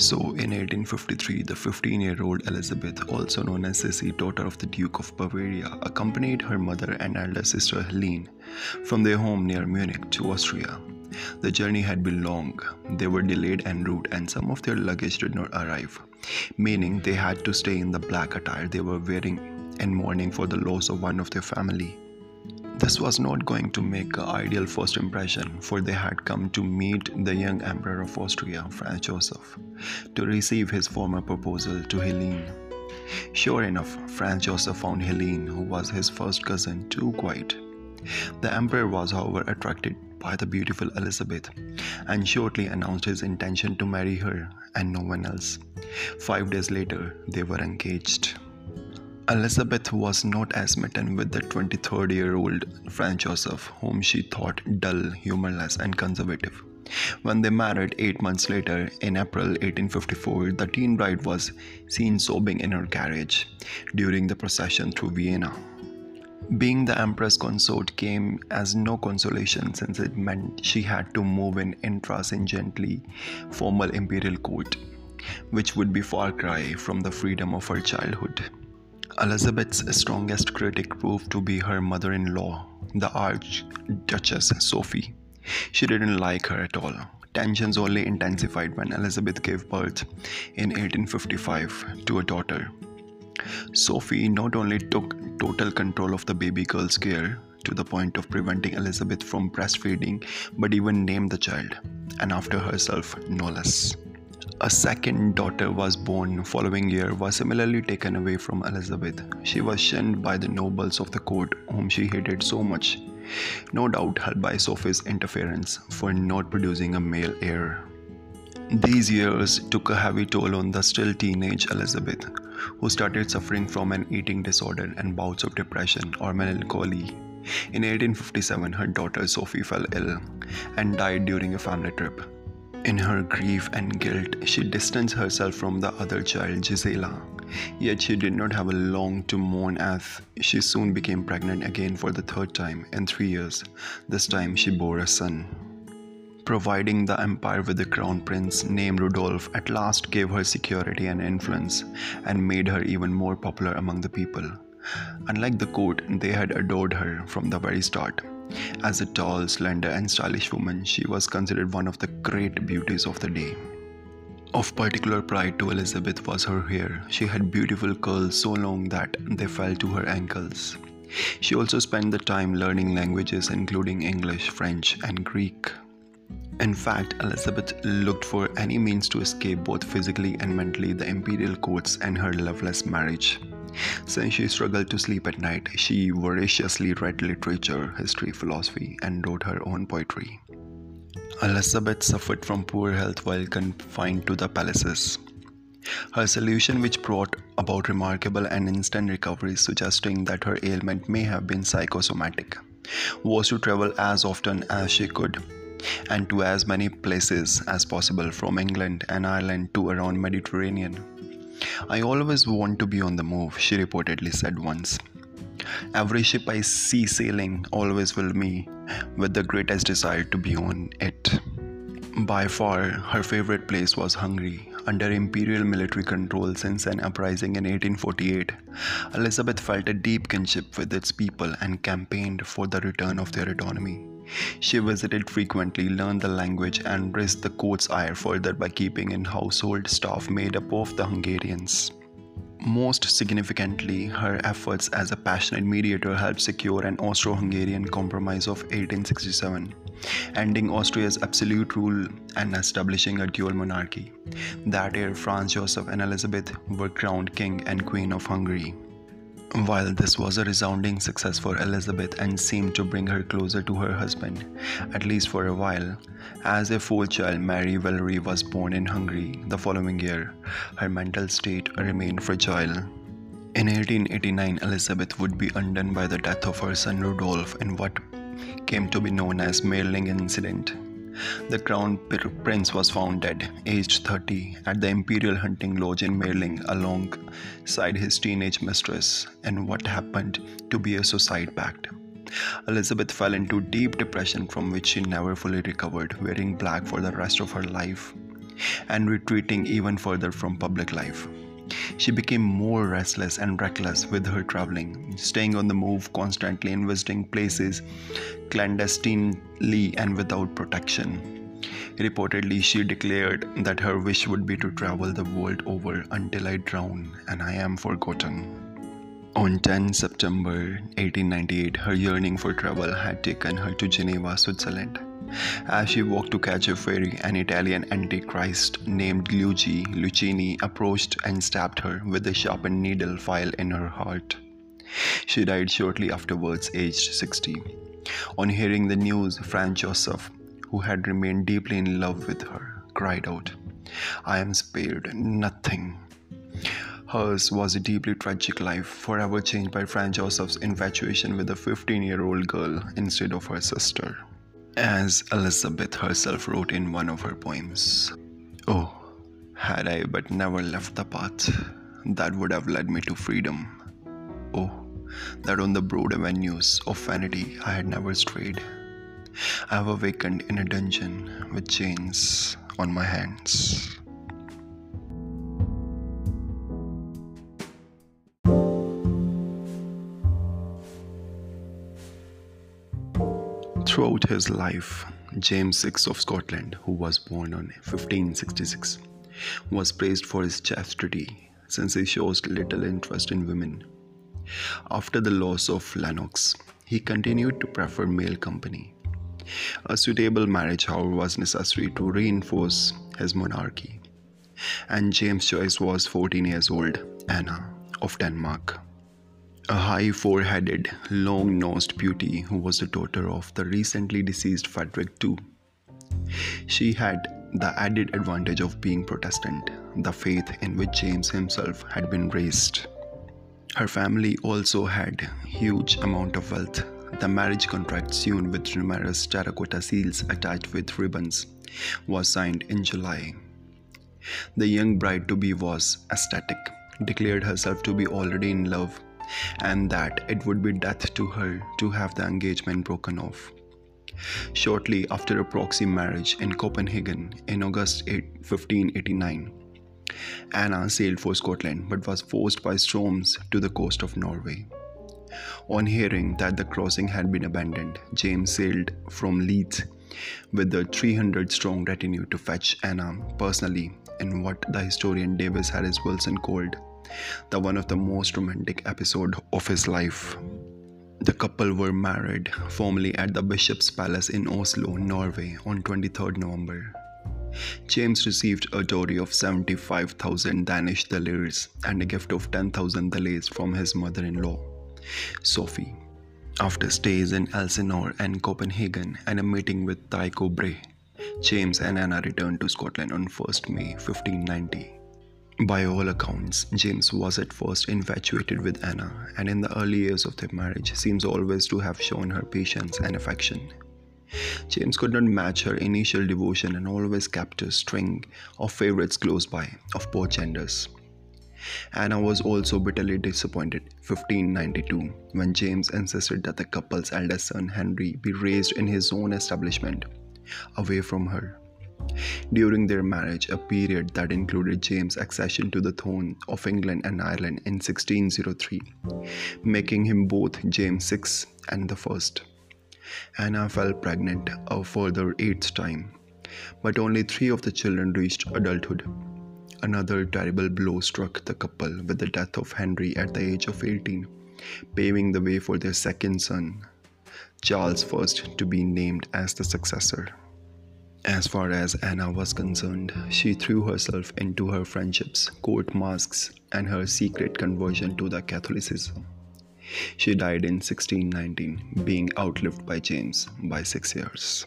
So, in 1853, the 15 year old Elizabeth, also known as Sissy, daughter of the Duke of Bavaria, accompanied her mother and elder sister Helene from their home near Munich to Austria. The journey had been long, they were delayed en route, and some of their luggage did not arrive, meaning they had to stay in the black attire they were wearing in mourning for the loss of one of their family. This was not going to make an ideal first impression, for they had come to meet the young Emperor of Austria, Franz Joseph, to receive his former proposal to Helene. Sure enough, Franz Joseph found Helene, who was his first cousin, too quiet. The Emperor was, however, attracted by the beautiful Elizabeth and shortly announced his intention to marry her and no one else. Five days later, they were engaged. Elizabeth was not as smitten with the 23 year old Franz Joseph, whom she thought dull, humorless, and conservative. When they married eight months later, in April 1854, the teen bride was seen sobbing in her carriage during the procession through Vienna. Being the Empress consort came as no consolation since it meant she had to move in intransigently formal imperial court, which would be far cry from the freedom of her childhood. Elizabeth's strongest critic proved to be her mother in law, the Archduchess Sophie. She didn't like her at all. Tensions only intensified when Elizabeth gave birth in 1855 to a daughter. Sophie not only took total control of the baby girl's care to the point of preventing Elizabeth from breastfeeding, but even named the child, and after herself, no less. A second daughter was born following year was similarly taken away from Elizabeth. She was shunned by the nobles of the court whom she hated so much, no doubt helped by Sophie's interference for not producing a male heir. These years took a heavy toll on the still teenage Elizabeth, who started suffering from an eating disorder and bouts of depression or melancholy. In 1857, her daughter Sophie fell ill and died during a family trip. In her grief and guilt, she distanced herself from the other child, Gisela. Yet she did not have a long to mourn as she soon became pregnant again for the third time in three years. This time she bore a son. Providing the empire with a crown prince named Rudolf at last gave her security and influence and made her even more popular among the people. Unlike the court, they had adored her from the very start. As a tall, slender, and stylish woman, she was considered one of the great beauties of the day. Of particular pride to Elizabeth was her hair. She had beautiful curls so long that they fell to her ankles. She also spent the time learning languages including English, French, and Greek. In fact, Elizabeth looked for any means to escape both physically and mentally the imperial courts and her loveless marriage. Since she struggled to sleep at night, she voraciously read literature, history, philosophy, and wrote her own poetry. Elizabeth suffered from poor health while confined to the palaces. Her solution, which brought about remarkable and instant recovery, suggesting that her ailment may have been psychosomatic, was to travel as often as she could and to as many places as possible from England and Ireland to around Mediterranean. I always want to be on the move, she reportedly said once. Every ship I see sailing always fills me with the greatest desire to be on it. By far, her favorite place was Hungary. Under imperial military control since an uprising in 1848, Elizabeth felt a deep kinship with its people and campaigned for the return of their autonomy. She visited frequently, learned the language, and raised the court's ire further by keeping in household staff made up of the Hungarians. Most significantly, her efforts as a passionate mediator helped secure an Austro Hungarian Compromise of 1867, ending Austria's absolute rule and establishing a dual monarchy. That year, Franz Joseph and Elizabeth were crowned King and Queen of Hungary. While this was a resounding success for Elizabeth and seemed to bring her closer to her husband, at least for a while, as a fourth child, Mary Valerie, was born in Hungary the following year, her mental state remained fragile. In 1889, Elizabeth would be undone by the death of her son Rudolf in what came to be known as Mayerling incident. The crown prince was found dead, aged 30, at the Imperial Hunting Lodge in Mayerling alongside his teenage mistress and what happened to be a suicide pact. Elizabeth fell into deep depression from which she never fully recovered, wearing black for the rest of her life. and retreating even further from public life. She became more restless and reckless with her traveling, staying on the move constantly and visiting places clandestinely and without protection. Reportedly, she declared that her wish would be to travel the world over until I drown and I am forgotten. On 10 September 1898, her yearning for travel had taken her to Geneva, Switzerland. As she walked to catch a ferry, an Italian antichrist named Luigi Lucheni approached and stabbed her with a sharpened needle file in her heart. She died shortly afterwards, aged 60. On hearing the news, Franz Joseph, who had remained deeply in love with her, cried out, I am spared nothing Hers was a deeply tragic life, forever changed by Franz Joseph's infatuation with a 15 year old girl instead of her sister. As Elizabeth herself wrote in one of her poems Oh, had I but never left the path, that would have led me to freedom. Oh, that on the broad avenues of vanity I had never strayed. I have awakened in a dungeon with chains on my hands. His life, James VI of Scotland, who was born on 1566, was praised for his chastity since he shows little interest in women. After the loss of Lennox, he continued to prefer male company. A suitable marriage, however, was necessary to reinforce his monarchy, and James' choice was 14 years old, Anna of Denmark a high four-headed, long-nosed beauty who was the daughter of the recently deceased Frederick II. She had the added advantage of being Protestant, the faith in which James himself had been raised. Her family also had huge amount of wealth. The marriage contract sewn with numerous terracotta seals attached with ribbons was signed in July. The young bride to be was ecstatic, declared herself to be already in love and that it would be death to her to have the engagement broken off. Shortly after a proxy marriage in Copenhagen in August 8, 1589, Anna sailed for Scotland but was forced by storms to the coast of Norway. On hearing that the crossing had been abandoned, James sailed from Leith with the 300 strong retinue to fetch Anna personally in what the historian David Harris Willson called the one of the most romantic episode of his life. The couple were married formally at the Bishop's Palace in Oslo, Norway on 23rd November. James received a dowry of 75,000 Danish thalers and a gift of 10,000 thalers from his mother-in-law, Sophie. After stays in Elsinore and Copenhagen and a meeting with Tycho Brahe, James and Anna returned to Scotland on 1st May 1590. By all accounts, James was at first infatuated with Anna, and in the early years of their marriage seems always to have shown her patience and affection. James could not match her initial devotion and always kept a string of favorites close by, of both genders. Anna was also bitterly disappointed 1592 when James insisted that the couple's eldest son Henry be raised in his own establishment, away from her. During their marriage, a period that included James' accession to the throne of England and Ireland in 1603, making him both James VI and the first. Anna fell pregnant a further eighth time, but only three of the children reached adulthood. Another terrible blow struck the couple with the death of Henry at the age of 18, paving the way for their second son, Charles I, to be named as the successor. As far as Anna was concerned, she threw herself into her friendships, court masques, and her secret conversion to the Catholicism. She died in 1619, being outlived by James by six years.